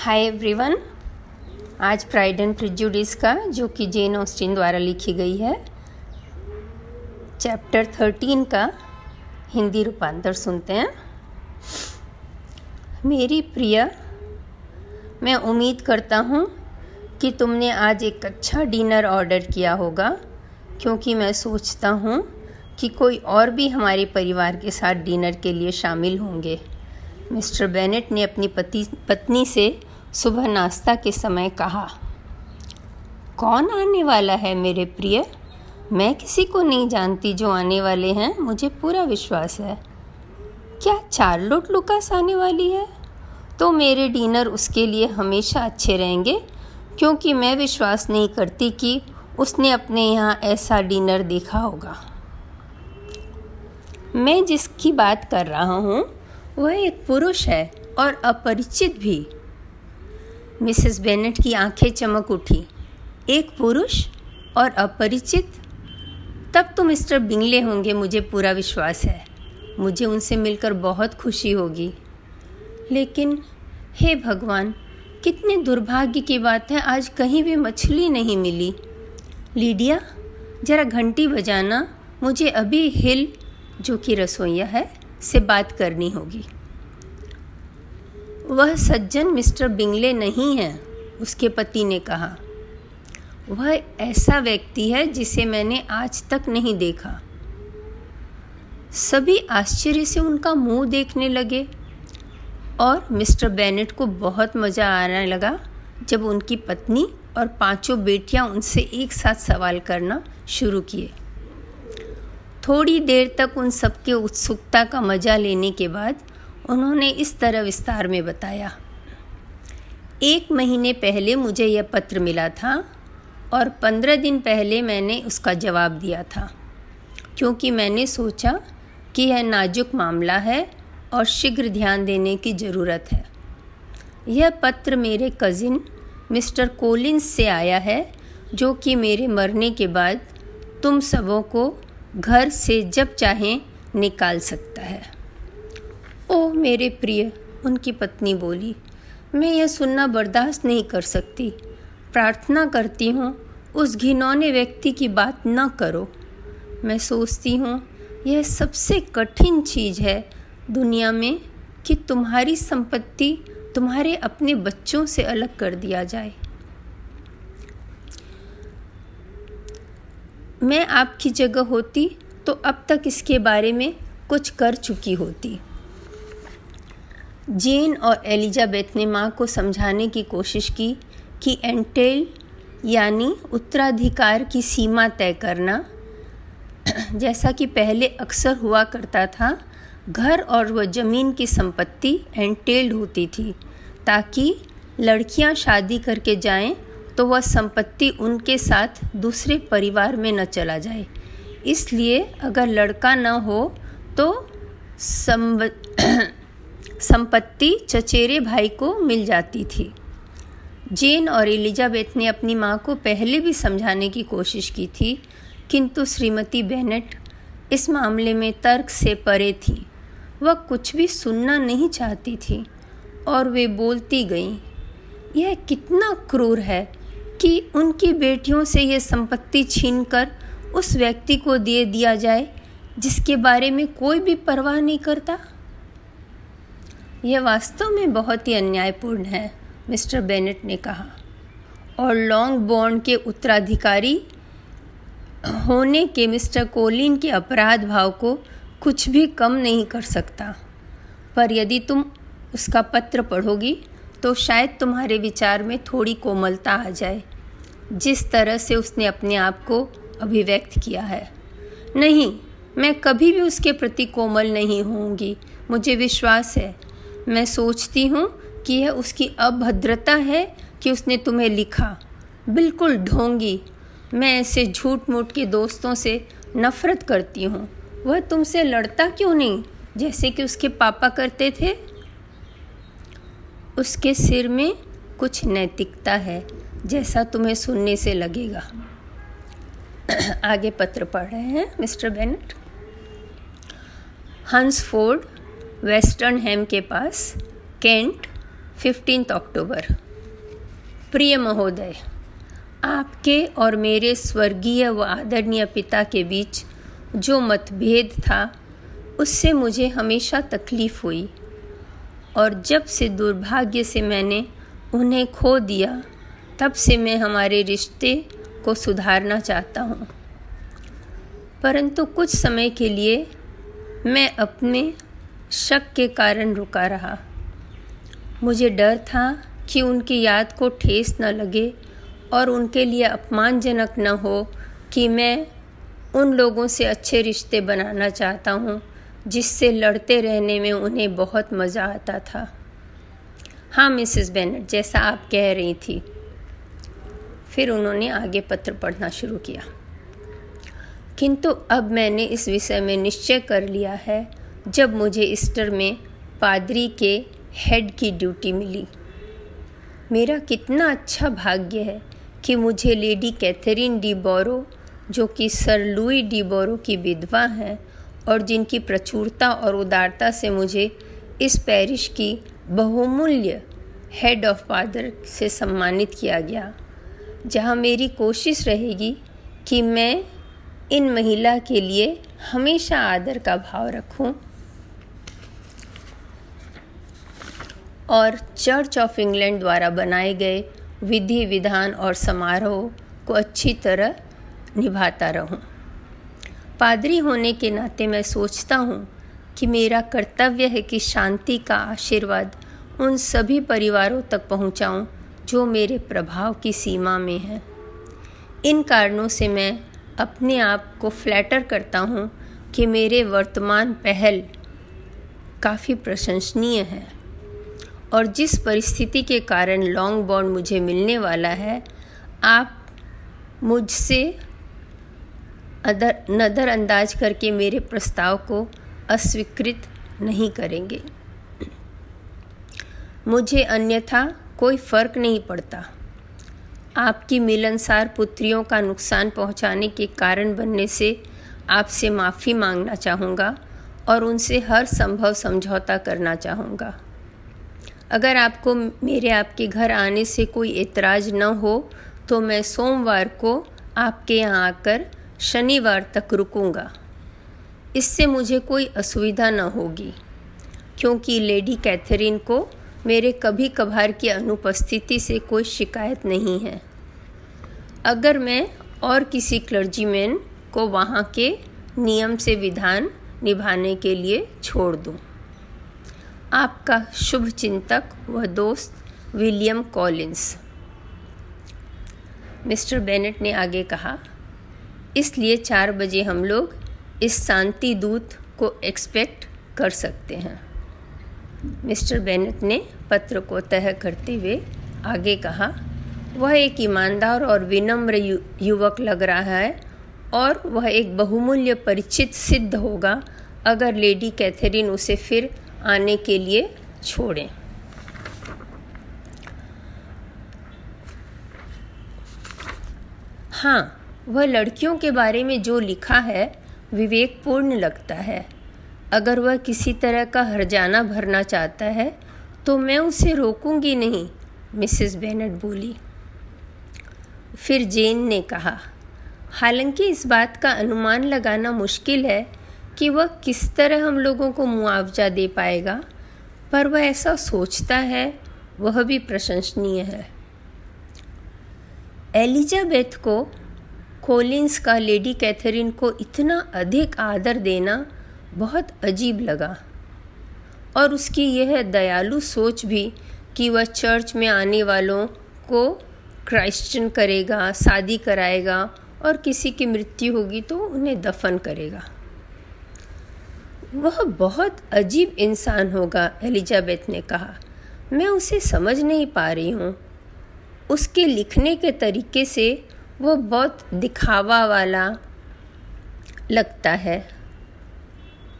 हाय everyone आज pride and prejudice का, जो कि जेन ऑस्टिन द्वारा लिखी गई है चैप्टर थर्टीन का हिंदी रूपांतर सुनते हैं। मेरी प्रिया, मैं उम्मीद करता हूँ कि तुमने आज एक अच्छा डिनर ऑर्डर किया होगा, क्योंकि मैं सोचता हूँ कि कोई और भी हमारे परिवार के साथ डिनर के लिए शामिल होंगे। मिस्टर बेनेट ने अपनी पति, पत्नी से सुबह नाश्ता के समय कहा, कौन आने वाला है मेरे प्रिय? मैं किसी को नहीं जानती जो आने वाले हैं, मुझे पूरा विश्वास है। क्या चार्लोट लुकास आने वाली है? तो मेरे डिनर उसके लिए हमेशा अच्छे रहेंगे, क्योंकि मैं विश्वास नहीं करती कि उसने अपने यहाँ ऐसा डिनर देखा होगा। मैं जिसकी बात कर रहा हूँ, वह एक पुरुष है और अपरिचित भी। मिसेस बेनेट की आँखें चमक उठी। एक पुरुष और अपरिचित? तब तो मिस्टर बिंगले होंगे, मुझे पूरा विश्वास है। मुझे उनसे मिलकर बहुत खुशी होगी। लेकिन हे भगवान, कितने दुर्भाग्य की बात है, आज कहीं भी मछली नहीं मिली। लीडिया, ज़रा घंटी बजाना, मुझे अभी हिल, जो कि रसोईया है, से बात करनी होगी। वह सज्जन मिस्टर बिंगले नहीं है, उसके पति ने कहा। वह ऐसा व्यक्ति है जिसे मैंने आज तक नहीं देखा। सभी आश्चर्य से उनका मुँह देखने लगे और मिस्टर बेनेट को बहुत मज़ा आने लगा जब उनकी पत्नी और पाँचों बेटियाँ उनसे एक साथ सवाल करना शुरू किए। थोड़ी देर तक उन सबके उत्सुकता का मज़ा लेने के बाद उन्होंने इस तरह विस्तार में बताया। एक महीने पहले मुझे यह पत्र मिला था और पंद्रह दिन पहले मैंने उसका जवाब दिया था, क्योंकि मैंने सोचा कि यह नाजुक मामला है और शीघ्र ध्यान देने की ज़रूरत है। यह पत्र मेरे कज़िन मिस्टर कोलिंस से आया है, जो कि मेरे मरने के बाद तुम सबों को घर से जब चाहें निकाल सकता है। मेरे प्रिय, उनकी पत्नी बोली, मैं यह सुनना बर्दाश्त नहीं कर सकती। प्रार्थना करती हूँ, उस घिनौने व्यक्ति की बात न करो। मैं सोचती हूँ, यह सबसे कठिन चीज़ है दुनिया में कि तुम्हारी संपत्ति तुम्हारे अपने बच्चों से अलग कर दिया जाए। मैं आपकी जगह होती तो अब तक इसके बारे में कुछ कर चुकी होती। जेन और एलिजाबेथ ने माँ को समझाने की कोशिश की कि एंटेल यानी उत्तराधिकार की सीमा तय करना, जैसा कि पहले अक्सर हुआ करता था, घर और वह ज़मीन की संपत्ति एंटेल्ड होती थी, ताकि लड़कियाँ शादी करके जाएँ तो वह संपत्ति उनके साथ दूसरे परिवार में न चला जाए। इसलिए अगर लड़का न हो तो संपत्ति चचेरे भाई को मिल जाती थी। जेन और एलिजाबेथ ने अपनी माँ को पहले भी समझाने की कोशिश की थी, किंतु श्रीमती बेनेट इस मामले में तर्क से परे थी। वह कुछ भी सुनना नहीं चाहती थी और वे बोलती गईं, यह कितना क्रूर है कि उनकी बेटियों से यह संपत्ति छीनकर उस व्यक्ति को दे दिया जाए जिसके बारे में कोई भी परवाह नहीं करता? यह वास्तव में बहुत ही अन्यायपूर्ण है, मिस्टर बेनेट ने कहा। और लॉन्ग बॉन्ड के उत्तराधिकारी होने के मिस्टर कोलिन के अपराध भाव को कुछ भी कम नहीं कर सकता। पर यदि तुम उसका पत्र पढ़ोगी तो शायद तुम्हारे विचार में थोड़ी कोमलता आ जाए, जिस तरह से उसने अपने आप को अभिव्यक्त किया है। नहीं, मैं कभी भी उसके प्रति कोमल नहीं होंगी मुझे विश्वास है। मैं सोचती हूँ कि यह उसकी अभद्रता है कि उसने तुम्हें लिखा। बिल्कुल ढोंगी। मैं ऐसे झूठ मूठ के दोस्तों से नफरत करती हूँ। वह तुमसे लड़ता क्यों नहीं, जैसे कि उसके पापा करते थे? उसके सिर में कुछ नैतिकता है, जैसा तुम्हें सुनने से लगेगा। आगे पत्र पढ़ रहे हैं, mister Bennet. Hunsford Westerham के पास, केंट फिफ्टीन अक्टूबर। प्रिय महोदय, आपके और मेरे स्वर्गीय व आदरणीय पिता के बीच जो मतभेद था, उससे मुझे हमेशा तकलीफ़ हुई। और जब से दुर्भाग्य से मैंने उन्हें खो दिया, तब से मैं हमारे रिश्ते को सुधारना चाहता हूँ। परंतु कुछ समय के लिए मैं अपने शक के कारण रुका रहा। मुझे डर था कि उनकी याद को ठेस न लगे और उनके लिए अपमानजनक न हो कि मैं उन लोगों से अच्छे रिश्ते बनाना चाहता हूँ, जिससे लड़ते रहने में उन्हें बहुत मज़ा आता था। हाँ मिसेस बेनेट, जैसा आप कह रही थी। फिर उन्होंने आगे पत्र पढ़ना शुरू किया। किंतु अब मैंने इस विषय में निश्चय कर लिया है जब मुझे ईस्टर में पादरी के हेड की ड्यूटी मिली। मेरा कितना अच्छा भाग्य है कि मुझे लेडी कैथरीन डी बोरो, जो कि सर लुई डी बोरो की विधवा हैं, और जिनकी प्रचुरता और उदारता से मुझे इस पैरिश की बहुमूल्य हेड ऑफ़ फादर से सम्मानित किया गया, जहाँ मेरी कोशिश रहेगी कि मैं इन महिला के लिए हमेशा आदर का भाव रखूँ। और चर्च ऑफ़ इंग्लैंड द्वारा बनाए गए विधि, विधान और समारोह को अच्छी तरह निभाता रहूँ। पादरी होने के नाते मैं सोचता हूँ कि मेरा कर्तव्य है कि शांति का आशीर्वाद उन सभी परिवारों तक पहुँचाऊँ जो मेरे प्रभाव की सीमा में हैं इन कारणों से मैं अपने आप को फ्लैटर करता हूँ कि मेरे वर्तमान पहल काफ़ी प्रशंसनीय है और जिस परिस्थिति के कारण लॉन्ग बॉन्ड मुझे मिलने वाला है, आप मुझसे अदर, नज़रअंदाज करके मेरे प्रस्ताव को अस्वीकृत नहीं करेंगे। मुझे अन्यथा कोई फ़र्क नहीं पड़ता। आपकी मिलनसार पुत्रियों का नुकसान पहुँचाने के कारण बनने से आपसे माफ़ी मांगना चाहूँगा और उनसे हर संभव समझौता करना चाहूँगा। अगर आपको मेरे आपके घर आने से कोई एतराज़ न हो तो मैं सोमवार को आपके यहाँ आकर शनिवार तक रुकूँगा। इससे मुझे कोई असुविधा न होगी, क्योंकि लेडी कैथरीन को मेरे कभी कभार की अनुपस्थिति से कोई शिकायत नहीं है। अगर मैं और किसी क्लर्जीमैन को वहाँ के नियम से विधान निभाने के लिए छोड़ दूँ। आपका शुभ चिंतक व दोस्त विलियम कॉलिंस मिस्टर बेनेट ने आगे कहा इसलिए चार बजे हम लोग इस शांति दूत को एक्सपेक्ट कर सकते हैं। मिस्टर बेनेट ने पत्र को तह करते हुए आगे कहा वह एक ईमानदार और विनम्र यु, युवक लग रहा है और वह एक बहुमूल्य परिचित सिद्ध होगा अगर लेडी कैथरीन उसे फिर आने के लिए छोड़ें। हाँ वह लड़कियों के बारे में जो लिखा है, विवेकपूर्ण लगता है। अगर वह किसी तरह का हरजाना भरना चाहता है तो मैं उसे रोकूँगी नहीं, मिसेस बेनेट बोली। फिर जेन ने कहा, हालाँकि इस बात का अनुमान लगाना मुश्किल है कि वह किस तरह हम लोगों को मुआवजा दे पाएगा, पर वह ऐसा सोचता है, वह भी प्रशंसनीय है। एलिजाबेथ को कोलिंस का लेडी कैथरीन को इतना अधिक आदर देना बहुत अजीब लगा, और उसकी यह दयालु सोच भी कि वह चर्च में आने वालों को क्राइश्चन करेगा, शादी कराएगा, और किसी की मृत्यु होगी तो उन्हें दफन करेगा। वह बहुत अजीब इंसान होगा, एलिजाबेथ ने कहा। मैं उसे समझ नहीं पा रही हूँ। उसके लिखने के तरीके से वो बहुत दिखावा वाला लगता है।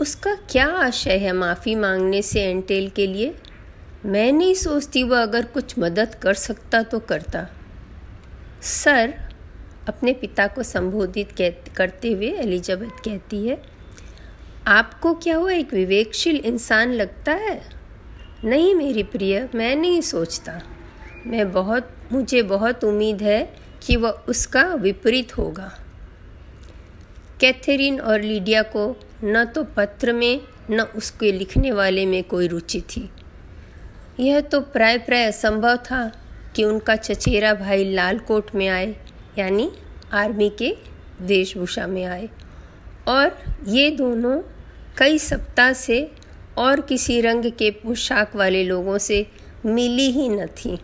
उसका क्या आशय है माफ़ी मांगने से एंटेल के लिए? मैं नहीं सोचती वह अगर कुछ मदद कर सकता तो करता। सर, अपने पिता को संबोधित करते हुए एलिजाबेथ कहती है आपको क्या वो एक विवेकशील इंसान लगता है? नहीं मेरी प्रिय, मैं नहीं सोचता। मैं बहुत, मुझे बहुत उम्मीद है कि वह उसका विपरीत होगा। कैथरीन और लीडिया को न तो पत्र में, न उसके लिखने वाले में कोई रुचि थी। यह तो प्राय प्राय असंभव था कि उनका चचेरा भाई लाल कोट में आए, यानी आर्मी के वेशभूषा में आए। और ये दोनों कई सप्ताह से और किसी रंग के पोशाक वाले लोगों से मिली ही न थी।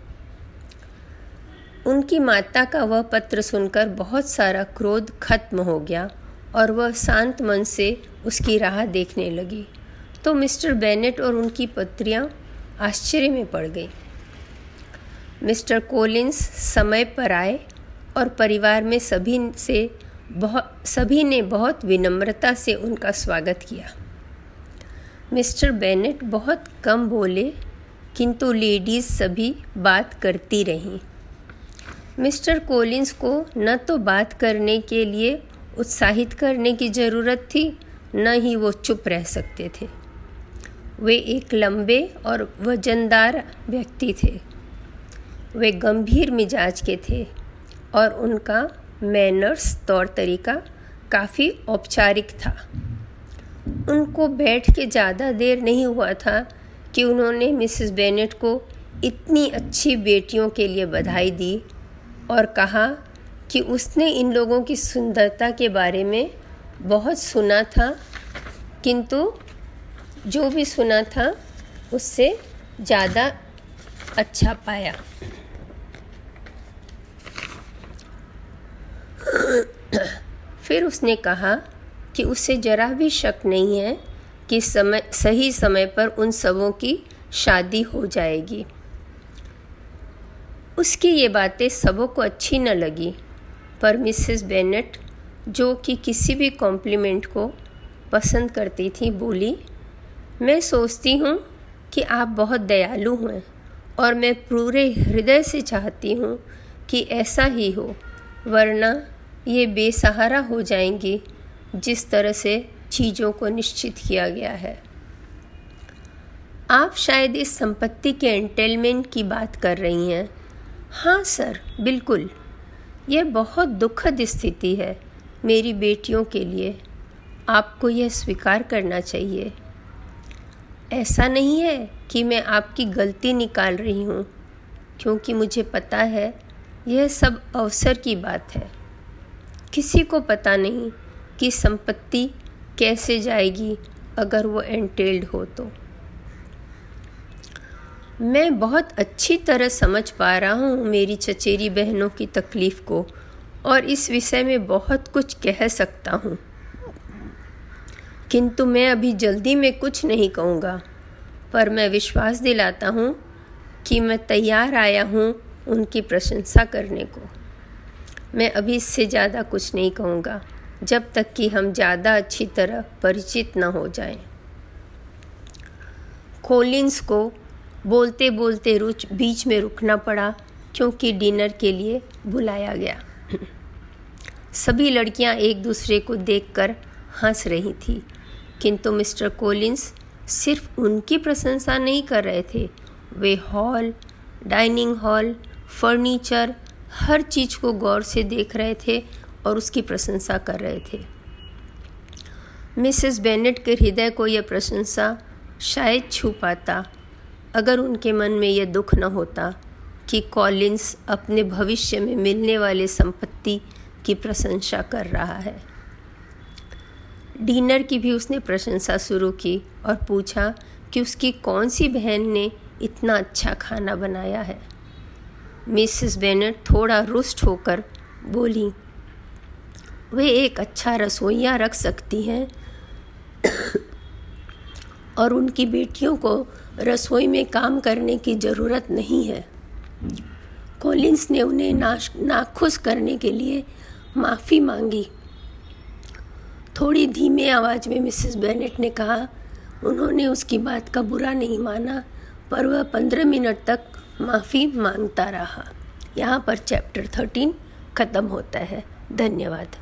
उनकी माता का वह पत्र सुनकर बहुत सारा क्रोध खत्म हो गया और वह शांत मन से उसकी राह देखने लगी। तो मिस्टर बेनेट और उनकी पत्रियाँ आश्चर्य में पड़ गई। मिस्टर कोलिंस समय पर आए और परिवार में सभी से बहुत, सभी ने बहुत विनम्रता से उनका स्वागत किया। मिस्टर बेनेट बहुत कम बोले, किंतु लेडीज़ सभी बात करती रहीं। मिस्टर कोलिंस को न तो बात करने के लिए उत्साहित करने की ज़रूरत थी, न ही वो चुप रह सकते थे। वे एक लंबे और वजनदार व्यक्ति थे। वे गंभीर मिजाज के थे और उनका मैनर्स, तौर तरीका काफ़ी औपचारिक था। उनको बैठ के ज़्यादा देर नहीं हुआ था कि उन्होंने मिसेस बेनेट को इतनी अच्छी बेटियों के लिए बधाई दी और कहा कि उसने इन लोगों की सुंदरता के बारे में बहुत सुना था, किंतु जो भी सुना था, उससे ज़्यादा अच्छा पाया। फिर उसने कहा कि उसे ज़रा भी शक नहीं है कि समय, सही समय पर उन सबों की शादी हो जाएगी। उसकी ये बातें सबों को अच्छी न लगी, पर मिसेस बेनेट, जो कि किसी भी कॉम्प्लीमेंट को पसंद करती थी, बोली, मैं सोचती हूँ कि आप बहुत दयालु हैं, और मैं पूरे हृदय से चाहती हूँ कि ऐसा ही हो, वरना ये बेसहारा हो जाएँगी जिस तरह से चीज़ों को निश्चित किया गया है। आप शायद इस संपत्ति के एंटेलमेंट की बात कर रही हैं। हाँ सर, बिल्कुल। यह बहुत दुखद स्थिति है मेरी बेटियों के लिए। आपको यह स्वीकार करना चाहिए। ऐसा नहीं है कि मैं आपकी गलती निकाल रही हूँ, क्योंकि मुझे पता है यह सब अवसर की बात है। किसी को पता नहीं कि संपत्ति कैसे जाएगी अगर वो एंटेल्ड हो तो। मैं बहुत अच्छी तरह समझ पा रहा हूँ मेरी चचेरी बहनों की तकलीफ़ को और इस विषय में बहुत कुछ कह सकता हूँ। किंतु मैं अभी जल्दी में कुछ नहीं कहूँगा, पर मैं विश्वास दिलाता हूँ कि मैं तैयार आया हूँ उनकी प्रशंसा करने को। मैं अभी इससे ज़्यादा कुछ नहीं कहूँगा, जब तक कि हम ज़्यादा अच्छी तरह परिचित न हो जाएँ। कोलिंस को बोलते बोलते रुच, बीच में रुकना पड़ा, क्योंकि डिनर के लिए बुलाया गया सभी लड़कियाँ एक दूसरे को देखकर हंस रही थी, किंतु मिस्टर कोलिंस सिर्फ़ उनकी प्रशंसा नहीं कर रहे थे वे हॉल, डाइनिंग हॉल, फर्नीचर हर चीज़ को गौर से देख रहे थे और उसकी प्रशंसा कर रहे थे। मिसेस बेनेट के हृदय को यह प्रशंसा शायद छू पाता, अगर उनके मन में यह दुख न होता कि कॉलिंस अपने भविष्य में मिलने वाले संपत्ति की प्रशंसा कर रहा है। डिनर की भी उसने प्रशंसा शुरू की और पूछा कि उसकी कौन सी बहन ने इतना अच्छा खाना बनाया है। मिसेस बेनेट थोड़ा रुष्ट होकर बोली, वे एक अच्छा रसोईया रख सकती हैं और उनकी बेटियों को रसोई में काम करने की ज़रूरत नहीं है। कॉलिंस ने उन्हें नाश, नाखुश करने के लिए माफ़ी मांगी। थोड़ी धीमे आवाज़ में मिसेस बेनेट ने कहा, उन्होंने उसकी बात का बुरा नहीं माना, पर वह पंद्रह मिनट तक माफ़ी माँगता रहा। यहाँ पर चैप्टर थर्टीन ख़त्म होता है। धन्यवाद।